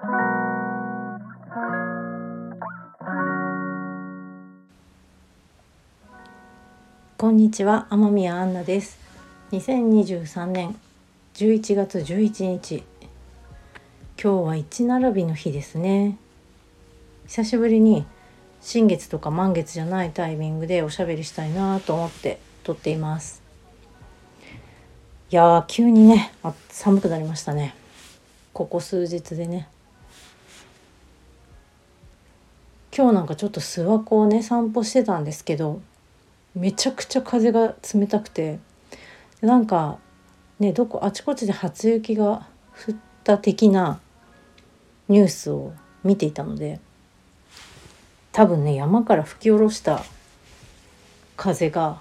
こんにちは天宮アンナです。2023年11月11日。今日は一並びの日ですね。久しぶりに新月とか満月じゃないタイミングでおしゃべりしたいなと思って撮っています。いやー急にねあ寒くなりましたね。ここ数日でね。今日なんかちょっと諏訪湖をね散歩してたんですけどめちゃくちゃ風が冷たくてなんかねどこあちこちで初雪が降った的なニュースを見ていたので多分ね山から吹き下ろした風が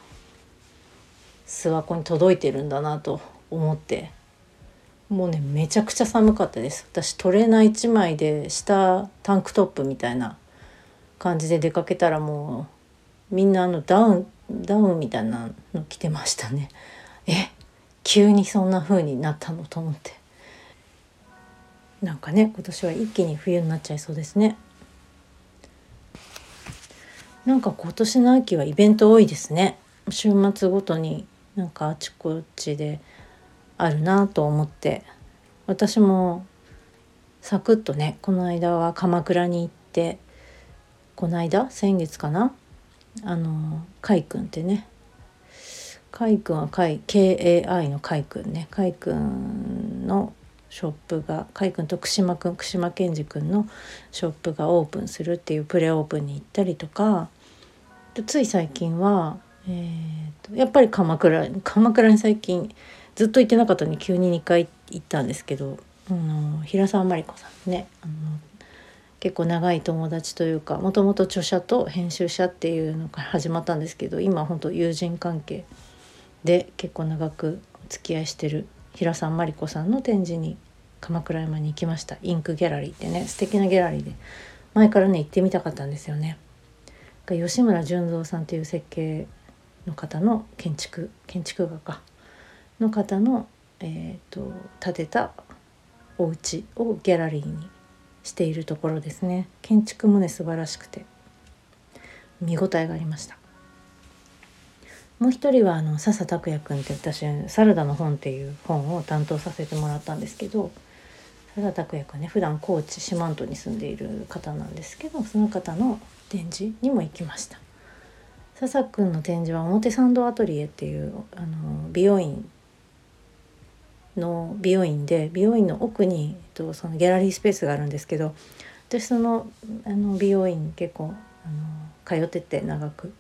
諏訪湖に届いてるんだなと思ってもうねめちゃくちゃ寒かったです。私トレーナー1枚で下タンクトップみたいな感じで出かけたらもうみんなあのダウンダウンみたいなの着てましたね。え急にそんな風になったのと思って。なんかね今年は一気に冬になっちゃいそうですね。なんか今年の秋はイベント多いですね。週末ごとになんかあちこちであるなと思って。私もサクッとねこの間は鎌倉に行ってこの間先月かな？あの海君ってね。海君は海 KAI の海君ね。海君のショップが海君と串間君串間健二君のショップがオープンするっていうプレオープンに行ったりとか。つい最近は、えーと、やっぱり鎌倉鎌倉に最近ずっと行ってなかったのに急に2回行ったんですけど、あの平沢真理子さんね。あの結構長い友達というかもともと著者と編集者っていうのから始まったんですけど今本当友人関係で結構長くお付き合いしてる平沢真理子さんの展示に鎌倉山に行きました。インクギャラリーってね素敵なギャラリーで。前からね行ってみたかったんですよね。吉村純三さんという設計の方の建築建築画家の方の、えーと、建てたお家をギャラリーにしているところですね。建築もね素晴らしくて。見応えがありました。もう一人はあの笹拓也君って私「サラダの本」っていう本を担当させてもらったんですけど笹拓也君ね普段高知四万十に住んでいる方なんですけどその方の展示にも行きました。笹君の展示は表参道アトリエっていうあの美容院の美容院で美容院の奥に、えっと、そのギャラリースペースがあるんですけど私そのあの美容院結構あの通ってて長く。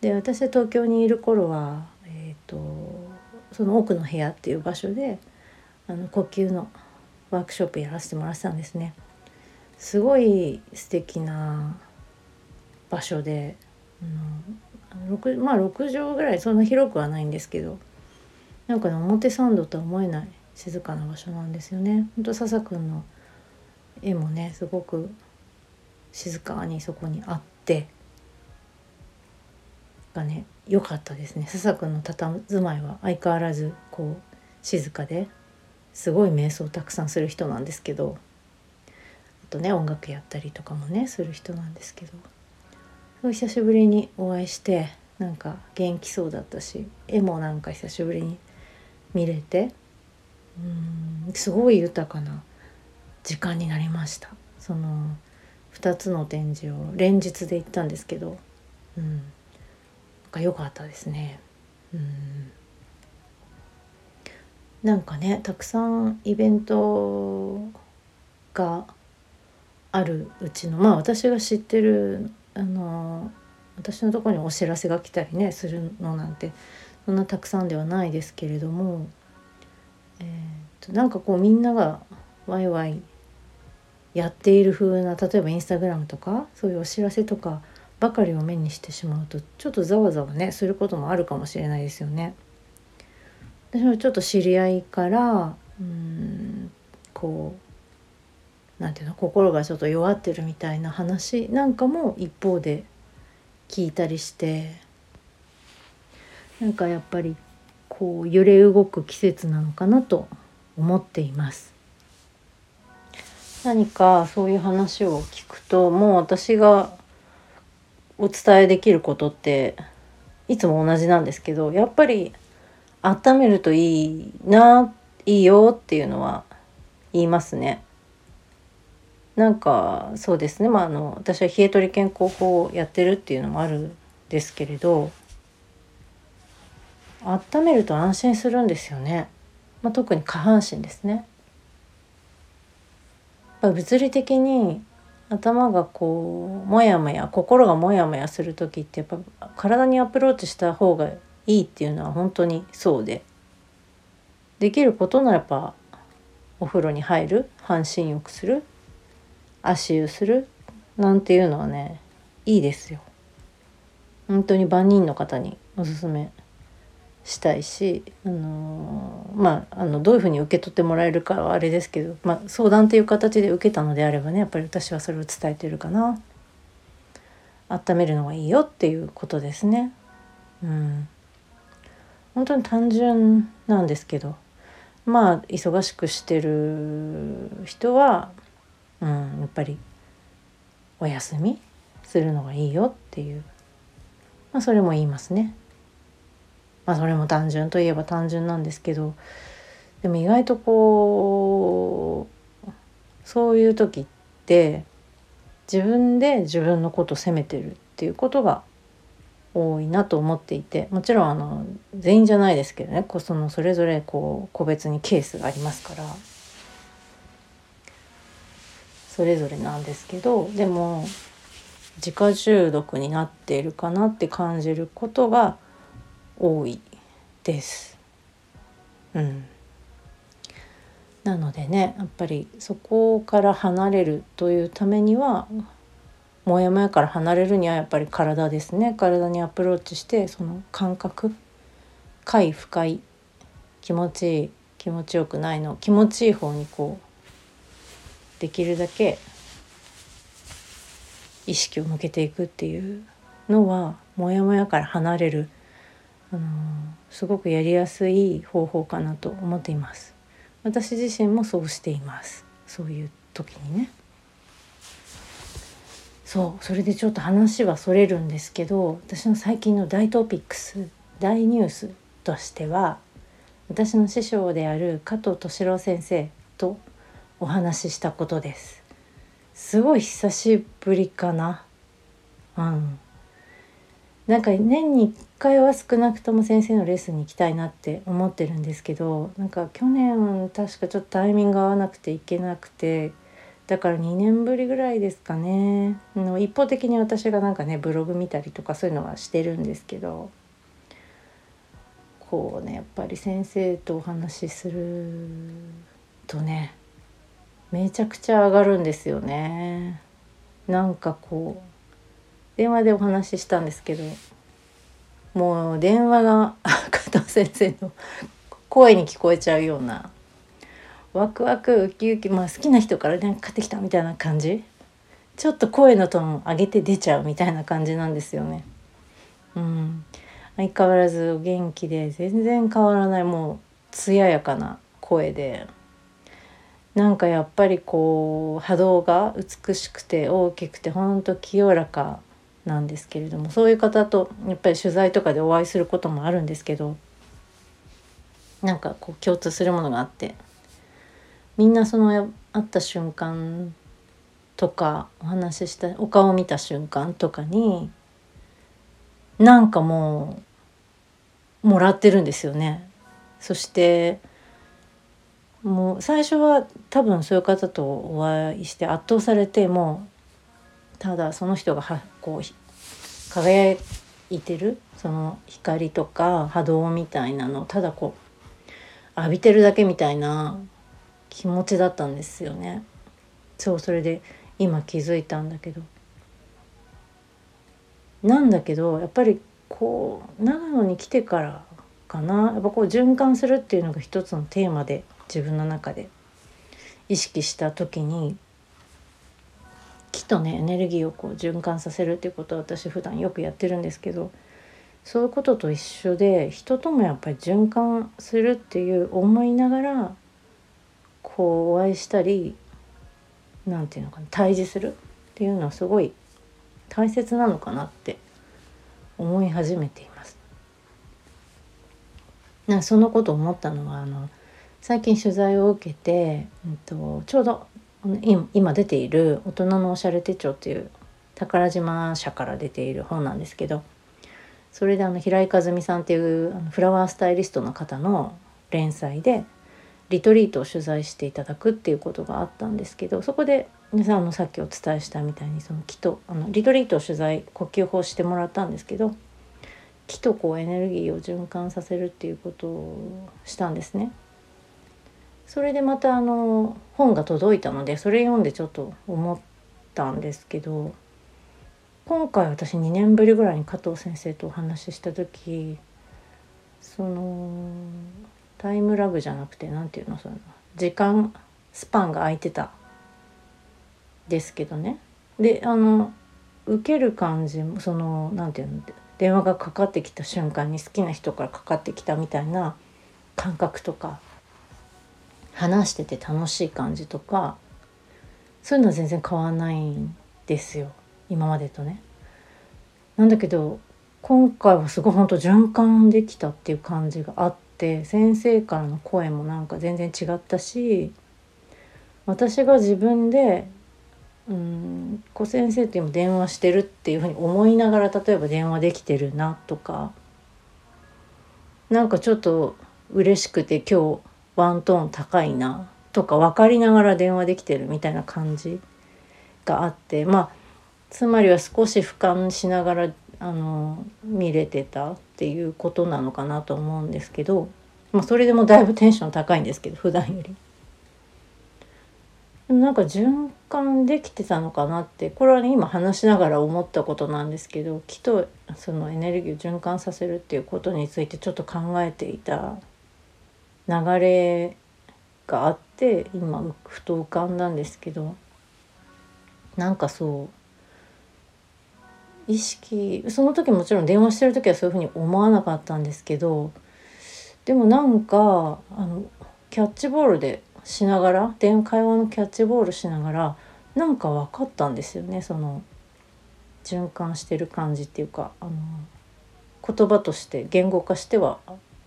で私東京にいる頃は、えーと、その奥の部屋っていう場所であの呼吸のワークショップやらせてもらってたんですね。すごい素敵な場所で、うん、まあ6畳ぐらいそんな広くはないんですけどなんかね表参道とは思えない静かな場所なんですよね。ほんと笹くんの絵もねすごく静かにそこにあってがね良かったですね笹くんの佇まいは相変わらずこう静かですごい瞑想をたくさんする人なんですけどあとね音楽やったりとかもねする人なんですけど久しぶりにお会いしてなんか元気そうだったし絵もなんか久しぶりに見れて。うん。すごい豊かな時間になりました。その2つの展示を連日で行ったんですけど。うん。なんか良かったですね。うん。なんかねたくさんイベントがあるうちのまあ私が知ってるあの私のところにお知らせが来たりねするのなんてそんなたくさんではないですけれども、えーと、なんかこうみんながワイワイやっている風な例えばインスタグラムとかそういうお知らせとかばかりを目にしてしまうとちょっとざわざわねすることもあるかもしれないですよね。私もちょっと知り合いからうんこうなんていうの心がちょっと弱ってるみたいな話なんかも一方で聞いたりしてなんかやっぱりこう揺れ動く季節なのかなと思っています。何かそういう話を聞くともう私がお伝えできることっていつも同じなんですけどやっぱり温めるといいないいよっていうのは言いますね。なんかそうですねまああの私は冷え取り健康法をやってるっていうのもあるんですけれど温めると安心するんですよね、まあ、特に下半身ですね。物理的に頭がこうモヤモヤ心がモヤモヤする時ってやっぱ体にアプローチした方がいいっていうのは本当にそうでできることならやっぱお風呂に入る半身浴する足湯するなんていうのはねいいですよ。本当に万人の方におすすめしたいし、あのー、まああのどういうふうに受け取ってもらえるかはあれですけど、まあ、相談っていう形で受けたのであればねやっぱり私はそれを伝えてるかな。温めるのがいいよっていうことですね。うん、本当に単純なんですけどまあ忙しくしてる人はうん、やっぱりお休みするのがいいよっていう、まあ、それも言いますね。まあそれも単純といえば単純なんですけどでも意外とこうそういう時って自分で自分のことを責めてるっていうことが多いなと思っていてもちろんあの全員じゃないですけどねそのそれぞれこう個別にケースがありますからそれぞれなんですけどでも自家中毒になっているかなって感じることが多いです。うん、なのでねやっぱりそこから離れるというためにはモヤモヤから離れるにはやっぱり体ですね体にアプローチしてその感覚快不快気持ちいい気持ちよくないの気持ちいい方にこうできるだけ意識を向けていくっていうのはモヤモヤから離れる、あのすごくやりやすい方法かなと思っています。私自身もそうしています。そういう時にね。そうそれでちょっと話はそれるんですけど私の最近の大トピックス大ニュースとしては私の師匠である加藤敏郎先生とお話ししたことです。すごい久しぶりかな。うん。なんか年に1回は少なくとも先生のレッスンに行きたいなって思ってるんですけどなんか去年確かちょっとタイミング合わなくて行けなくてだから2年ぶりぐらいですかね。の一方的に私がなんかねブログ見たりとかそういうのはしてるんですけどこうねやっぱり先生とお話しするとねめちゃくちゃ上がるんですよね。なんかこう電話でお話ししたんですけどもう電話が 加藤先生の声に聞こえちゃうようなワクワクウキウキまあ好きな人から電話かかってきたみたいな感じ。ちょっと声のトーン上げて出ちゃうみたいな感じなんですよね。うん、相変わらずお元気で全然変わらないもう艶やかな声で。なんかやっぱりこう波動が美しくて大きくてほんと清らか。なんですけれどもそういう方とやっぱり取材とかでお会いすることもあるんですけどなんかこう共通するものがあってみんなその会った瞬間とかお話ししたお顔を見た瞬間とかになんかもうもらってるんですよね。そしてもう最初は多分そういう方とお会いして圧倒されてもただその人がはこう輝いてるその光とか波動みたいなのをただこう浴びてるだけみたいな気持ちだったんですよね。そうそれで今気づいたんだけどなんだけどやっぱりこう長野に来てからかなやっぱこう循環するっていうのが一つのテーマで自分の中で意識した時にとねエネルギーをこう循環させるっていうことは私普段よくやってるんですけどそういうことと一緒で人ともやっぱり循環するっていう思いながらこうお会いしたり何て言うのかな対峙するっていうのはすごい大切なのかなって思い始めています。なそのこと思ったのはあの最近取材を受けて、うんと、ちょうど今出ている「大人のおしゃれ手帳」っていう宝島社から出ている本なんですけどそれであの平井和美さんっていうフラワースタイリストの方の連載でリトリートを取材していただくっていうことがあったんですけどそこで皆さんのさっきお伝えしたみたいにその木とあのリトリートを取材呼吸法してもらったんですけど木とこうエネルギーを循環させるっていうことをしたんですね。それでまたあの本が届いたのでそれ読んでちょっと思ったんですけど今回私2年ぶりぐらいに加藤先生とお話しした時そのタイムラグじゃなくて何て言うのその時間スパンが空いてたですけどね。であの受ける感じもその何て言うの電話がかかってきた瞬間に好きな人からかかってきたみたいな感覚とか話してて楽しい感じとかそういうのは全然変わんないんですよ今までとね。なんだけど今回はすごい本当循環できたっていう感じがあって。先生からの声もなんか全然違ったし私が自分でうん子先生と今電話してるっていうふうに思いながら例えば電話できてるなとかなんかちょっと嬉しくて今日ワントーン高いなとか分かりながら電話できてるみたいな感じがあってまあつまりは少し俯瞰しながらあの見れてたっていうことなのかなと思うんですけど、まあ、それでもだいぶテンション高いんですけど普段より。なんか循環できてたのかなってこれはね今話しながら思ったことなんですけどきっとそのエネルギーを循環させるっていうことについてちょっと考えていた流れがあって今ふと浮かんだんですけどなんかそう意識その時もちろん電話してる時はそういうふうに思わなかったんですけどでもなんかあのキャッチボールでしながら電会話のキャッチボールしながらなんか分かったんですよねその循環してる感じっていうかあの言葉として言語化しては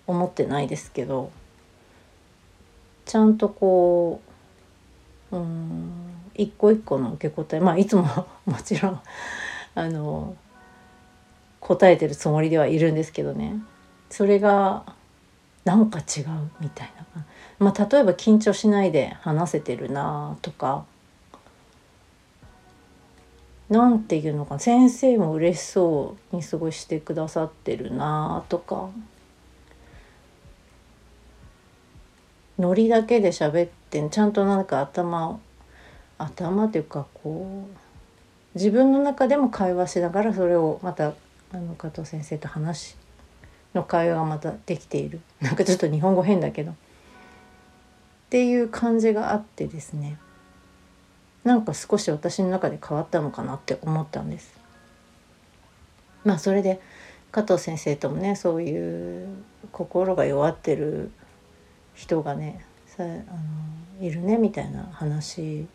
思ってないですけど。ちゃんとこううん一個一個の受け答えまあいつも もちろんあの答えてるつもりではいるんですけどね。それがなんか違うみたいな、まあ、例えば緊張しないで話せてるなとかなんていうのか先生も嬉しそうにすごしてくださってるなとか。ノリだけで喋ってちゃんとなんか頭頭っていうかこう自分の中でも会話しながらそれをまたあの加藤先生と話の会話がまたできている。なんかちょっと日本語変だけど。っていう感じがあってですね。なんか少し私の中で変わったのかなって思ったんです。まあそれで加藤先生ともねそういう心が弱ってる人がねさあのいるねみたいな話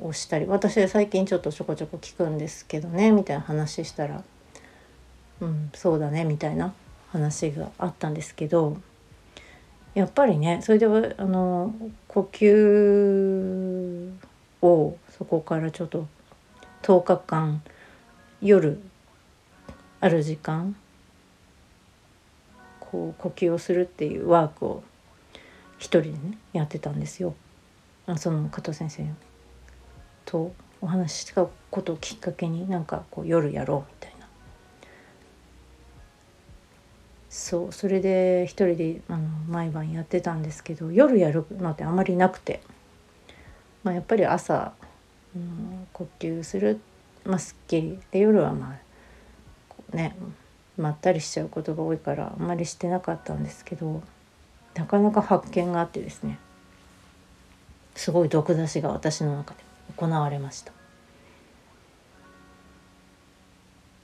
をしたり私は最近ちょっとちょこちょこ聞くんですけどねみたいな話したら「うんそうだね」みたいな話があったんですけどやっぱりねそれであの呼吸をそこからちょっと10日間夜ある時間こう呼吸をするっていうワークを一人でねやってたんですよ。その加藤先生とお話ししたことをきっかけになんかこう夜やろうみたいな。そうそれで一人であの毎晩やってたんですけど夜やるのってあまりなくて、まあ、やっぱり朝、うん、呼吸する、まあ、すっきり。で夜はまあねまったりしちゃうことが多いからあんまりしてなかったんですけどなかなか発見があってですねすごい毒出しが私の中で行われました。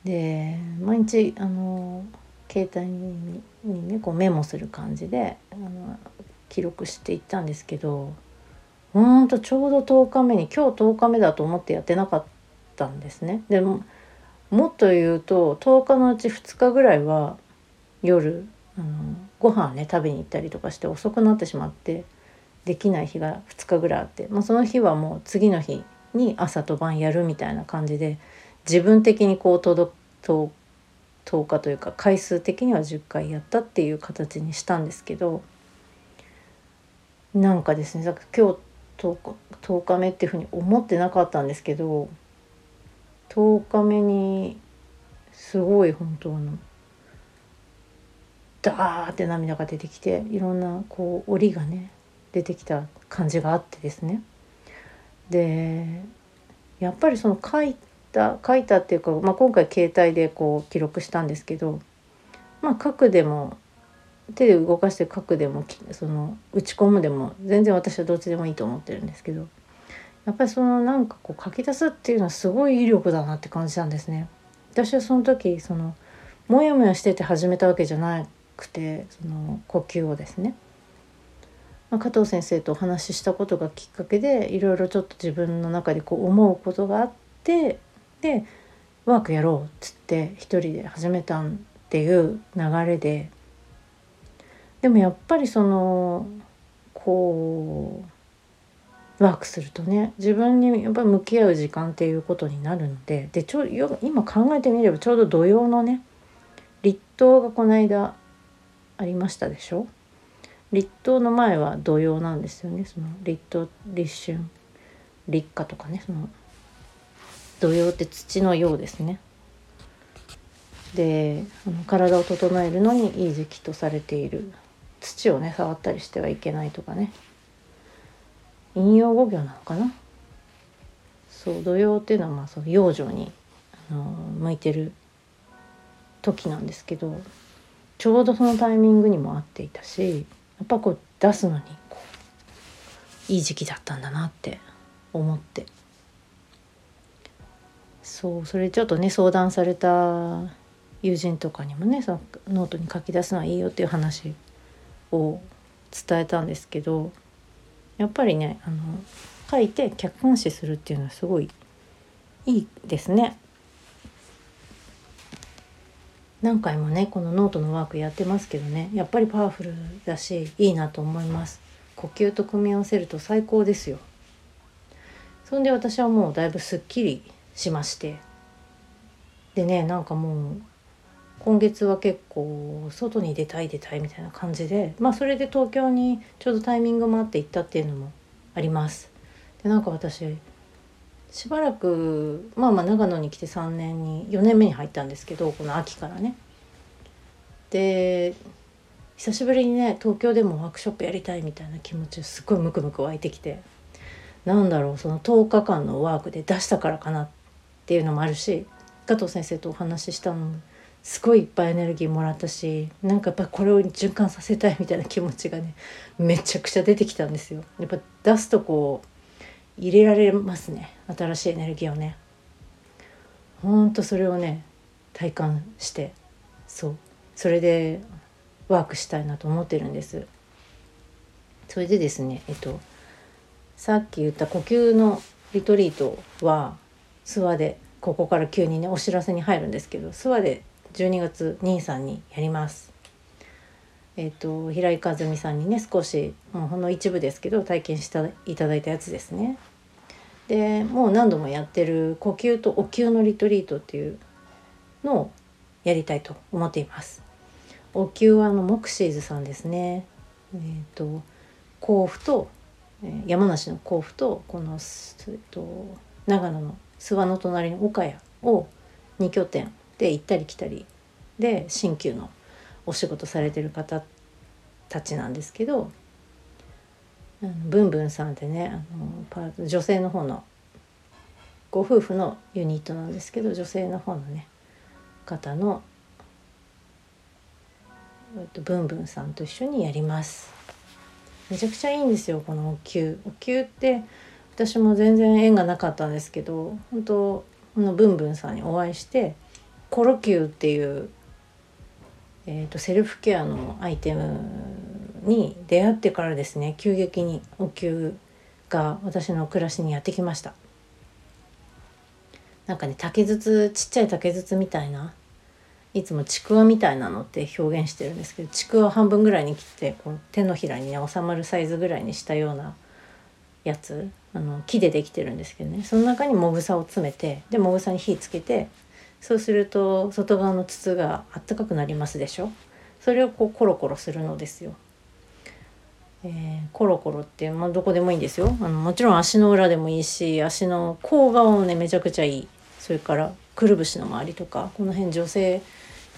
で毎日あの携帯ににねこうメモする感じであの記録していったんですけどほんとちょうど10日目に今日10日目だと思ってやってなかったんですね。でももっと言うと10日のうち2日ぐらいは夜あのご飯ね食べに行ったりとかして遅くなってしまってできない日が2日ぐらいあって、まあ、その日はもう次の日に朝と晩やるみたいな感じで自分的にこう届と10日というか回数的には10回やったっていう形にしたんですけどなんかですね今日 10, 10日目っていうふうに思ってなかったんですけど10日目にすごい本当のダーって涙が出てきていろんなこう折がね出てきた感じがあってですね。でやっぱりその書いた書いたっていうか、まあ、今回携帯でこう記録したんですけどまあ書くでも手で動かして書くでもその打ち込むでも全然私はどっちでもいいと思ってるんですけどやっぱりそのなんかこう書き出すっていうのはすごい威力だなって感じたんですね。私はその時そのモヤモヤしてて始めたわけじゃなくてその呼吸をですね、まあ、加藤先生とお話ししたことがきっかけでいろいろちょっと自分の中でこう思うことがあってでワークやろうっつって一人で始めたんっていう流れででもやっぱりそのこうワークするとね自分にやっぱり向き合う時間っていうことになるのででちょ今考えてみればちょうど土曜のね立冬がこの間ありましたでしょ？立冬の前は土曜なんですよねその立冬立春立夏とかねその土曜って土のようですね。であの体を整えるのにいい時期とされている。土をね触ったりしてはいけないとかね。引用語行なのかな？そう土曜っていうのはまあその養生にあの向いてる時なんですけどちょうどそのタイミングにも合っていたしやっぱこう出すのにいい時期だったんだなって思って。そうそれちょっとね相談された友人とかにもねそのノートに書き出すのはいいよっていう話を伝えたんですけどやっぱりねあの書いて客観視するっていうのはすごいいいですね。何回もねこのノートのワークやってますけどねやっぱりパワフルだしいいなと思います。呼吸と組み合わせると最高ですよ。そんで私はもうだいぶすっきりしまして。でねなんかもう今月は結構外に出たい出たいみたいな感じでまあそれで東京にちょうどタイミングもあって行ったっていうのもあります。でなんか私しばらくまあまあ長野に来て3年に4年目に入ったんですけどこの秋からね。で久しぶりにね東京でもワークショップやりたいみたいな気持ちすっごいムクムク湧いてきてなんだろうその10日間のワークで出したからかなっていうのもあるし加藤先生とお話ししたのもすごいいっぱいエネルギーもらったしなんかやっぱこれを循環させたいみたいな気持ちがねめちゃくちゃ出てきたんですよ。やっぱ出すとこう入れられますね新しいエネルギーをね。ほんとそれをね体感してそうそれでワークしたいなと思ってるんです。それでですねえっとさっき言った呼吸のリトリートは諏訪でここから急にねお知らせに入るんですけど諏訪で12月兄さんにやります。えっ、ー、と平井和美さんにね少しもうほんの一部ですけど体験していただいたやつですね。でもう何度もやってる呼吸とお灸のリトリートっていうのをやりたいと思っています。お灸はあのモクシーズさんですね。えっ、ー、と甲府と、え山梨の甲府とこの、えー、と長野の諏訪の隣の岡谷を2拠点で行ったり来たりで鍼灸のお仕事されてる方たちなんですけどブンブンさんってねあの女性の方のご夫婦のユニットなんですけど女性の方のね方のえっとブンブンさんと一緒にやります。めちゃくちゃいいんですよこのお灸。お灸って私も全然縁がなかったんですけど本当このブンブンさんにお会いしてコロキューっていう、えーと、セルフケアのアイテムに出会ってからですね急激にお灸が私の暮らしにやってきました。なんかね竹筒ちっちゃい竹筒みたいないつもちくわみたいなのって表現してるんですけどちくわ半分ぐらいに切ってこう手のひらにね収まるサイズぐらいにしたようなやつあの木でできてるんですけどね。その中にもぐさを詰めてでもぐさに火つけてそうすると外側の筒があったかくなりますでしょ？それをこうコロコロするのですよ。えー、コロコロって、まあ、どこでもいいんですよあのもちろん足の裏でもいいし足の甲側もねめちゃくちゃいいそれからくるぶしの周りとかこの辺女性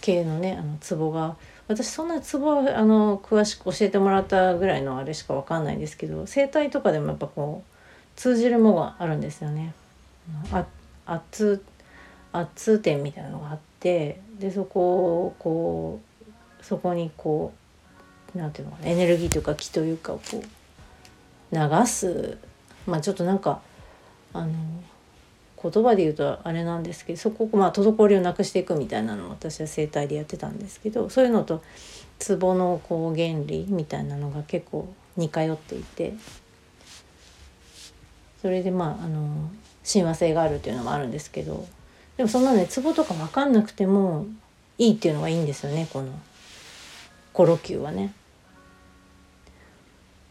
系のねあのツボが私そんなツボはあの詳しく教えてもらったぐらいのあれしか分かんないんですけど整体とかでもやっぱこう通じるものがあるんですよね。あ圧圧点みたいなのがあってでそこをこうそこにこうなんていうのかなエネルギーというか気というかこう流すまあちょっとなんかあの言葉で言うとあれなんですけどそこをまあ滞りをなくしていくみたいなのを私は整体でやってたんですけどそういうのとツボのこう原理みたいなのが結構似通っていてそれでまああの親和性があるっていうのもあるんですけどでもそんなねツボとか分かんなくてもいいっていうのがいいんですよねこのコロキューはね。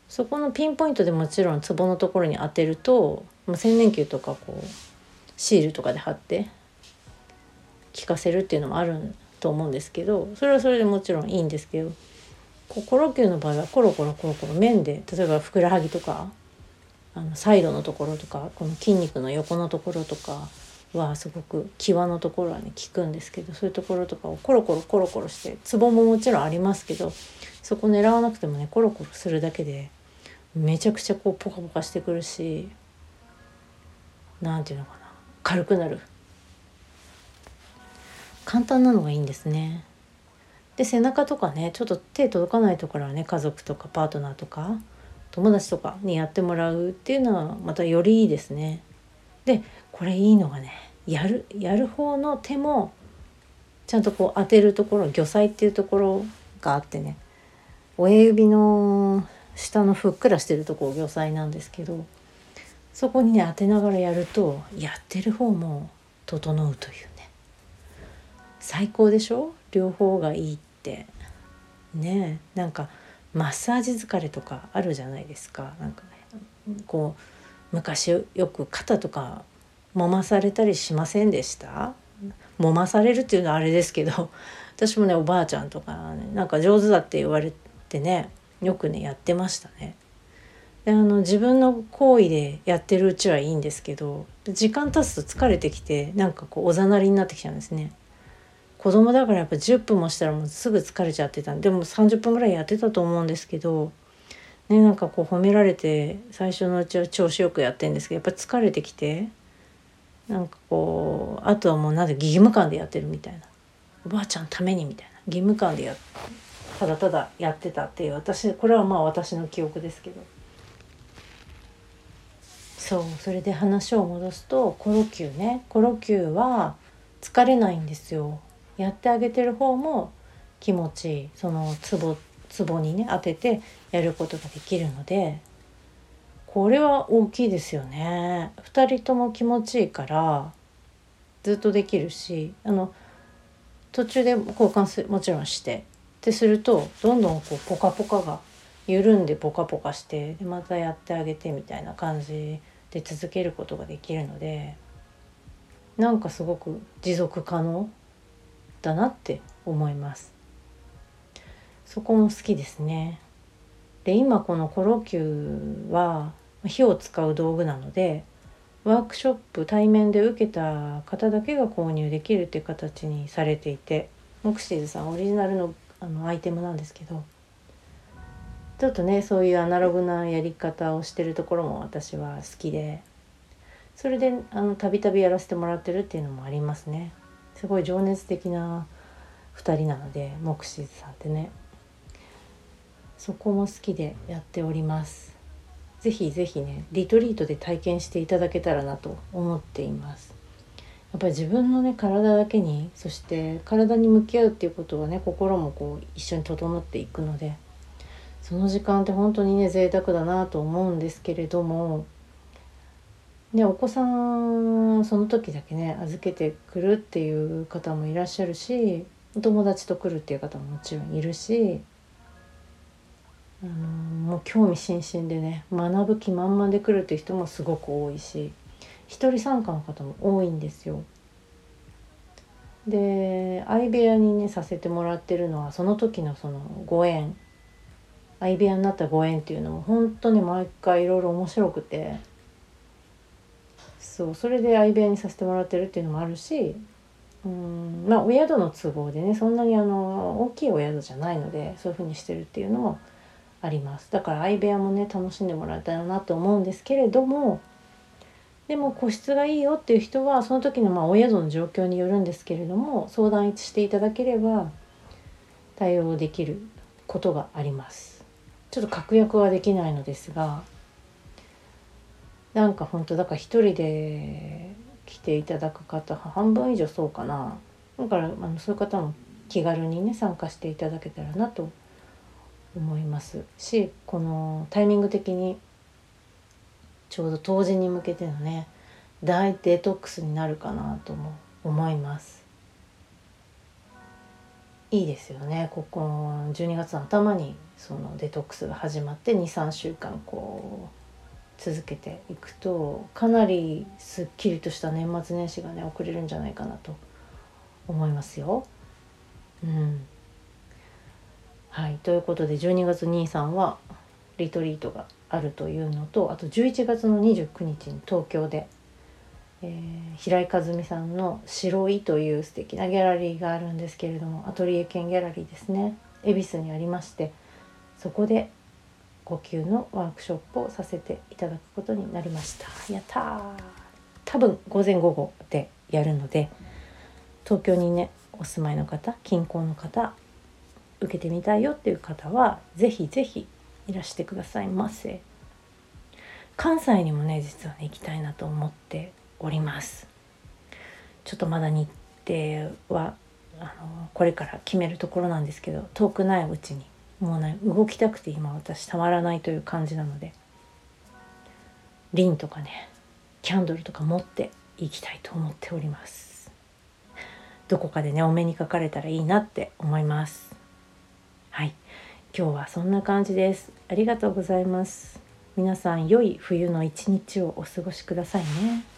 そこのピンポイントでもちろんツボのところに当てると、まあ、洗面球とかこうシールとかで貼って効かせるっていうのもあると思うんですけどそれはそれでもちろんいいんですけどコロキューの場合はコロコロコロコロ面で例えばふくらはぎとかあのサイドのところとかこの筋肉の横のところとかはすごく際のところはね効くんですけどそういうところとかをコロコロコロコロしてツボももちろんありますけどそこ狙わなくてもねコロコロするだけでめちゃくちゃこうポカポカしてくるし何て言うのかな軽くなる。簡単なのがいいんですね。で背中とかねちょっと手届かないところはね家族とかパートナーとか友達とかにやってもらうっていうのはまたよりいいですね。でこれいいのがねやるやる方の手もちゃんとこう当てるところ魚菜っていうところがあってね親指の下のふっくらしてるところ魚菜なんですけどそこにね当てながらやるとやってる方も整うというね。最高でしょ？両方がいいって。ねなんかマッサージ疲れとかあるじゃないですか。なんかねこう昔よく肩とか揉まされたりしませんでした？揉まされるっていうのはあれですけど 私もねおばあちゃんとか、ね、なんか上手だって言われてねよくねやってましたね。であの自分の行為でやってるうちはいいんですけど時間経つと疲れてきてなんかこうおざなりになってきちゃうんですね。子供だからやっぱ10分もしたらもうすぐ疲れちゃってたんでも30分ぐらいやってたと思うんですけど、ね、なんかこう褒められて最初のうちは調子よくやってんですけどやっぱ疲れてきてなんかこうあとはもうなぜ義務感でやってるみたいな。おばあちゃんのためにみたいな。義務感でやただただやってたっていう私これはまあ私の記憶ですけど。そうそれで話を戻すとコロキューね。コロキューは疲れないんですよ。やってあげてる方も気持ちいい。そのツボツボにね当ててやることができるのでこれは大きいですよね。2人とも気持ちいいからずっとできるしあの途中で交換すもちろんしてってするとどんどんこうポカポカが緩んでポカポカしてまたやってあげてみたいな感じで続けることができるのでなんかすごく持続可能だなって思います。そこも好きですね。で今このコロキューは火を使う道具なのでワークショップ対面で受けた方だけが購入できるっていう形にされていてモクシーズさんオリジナルのあのアイテムなんですけどちょっとねそういうアナログなやり方をしてるところも私は好きでそれでたびたびやらせてもらってるっていうのもありますね。すごい情熱的な2人なのでモクシーズさんってね。そこも好きでやっております。是非是非ねリトリートで体験していただけたらなと思っています。やっぱり自分のね体だけにそして体に向き合うっていうことはね心もこう一緒に整っていくのでその時間って本当にね贅沢だなと思うんですけれどもね、お子さんその時だけね預けてくるっていう方もいらっしゃるしお友達と来るっていう方ももちろんいるしあのもう興味津々でね学ぶ気満々で来るっていう人もすごく多いし一人参加の方も多いんですよ。で相部屋にねさせてもらってるのはその時のそのご縁相部屋になったご縁っていうのも本当に毎回いろいろ面白くてそうそれで相部屋にさせてもらってるっていうのもあるしうんまあお宿の都合でねそんなにあの大きいお宿じゃないのでそういうふうにしてるっていうのもあります。だから相部屋もね楽しんでもらえたらなと思うんですけれどもでも個室がいいよっていう人はその時のまあお宿の状況によるんですけれども相談していただければ対応できることがあります。ちょっと確約はできないのですがなんか本当だから一人で来ていただく方半分以上そうかな。だからあのそういう方も気軽にね参加していただけたらなと思います。しこのタイミング的にちょうど当時に向けてのね大デトックスになるかなとも思います。いいですよね。ここ12月の頭にそのデトックスが始まって23週間こう続けていくとかなりすっきりとした年末年始がね遅れるんじゃないかなと思いますよ。うん。はい、ということで12月23はリトリートがあるというのとあと11月の29日に東京で、えー、平井和美さんの「白い」という素敵なギャラリーがあるんですけれどもアトリエ兼ギャラリーですね。恵比寿にありましてそこで呼吸のワークショップをさせていただくことになりました。やった多分午前午後でやるので東京にねお住まいの方近郊の方受けてみたいよっていう方は是非是非いらしてくださいませ。関西にもね実はね行きたいなと思っております。ちょっとまだ日程はあのこれから決めるところなんですけど遠くないうちにもうね動きたくて今私たまらないという感じなのでリンとかねキャンドルとか持っていきたいと思っております。どこかでねお目にかかれたらいいなって思います。今日はそんな感じです。ありがとうございます。皆さん良い冬の一日をお過ごしくださいね。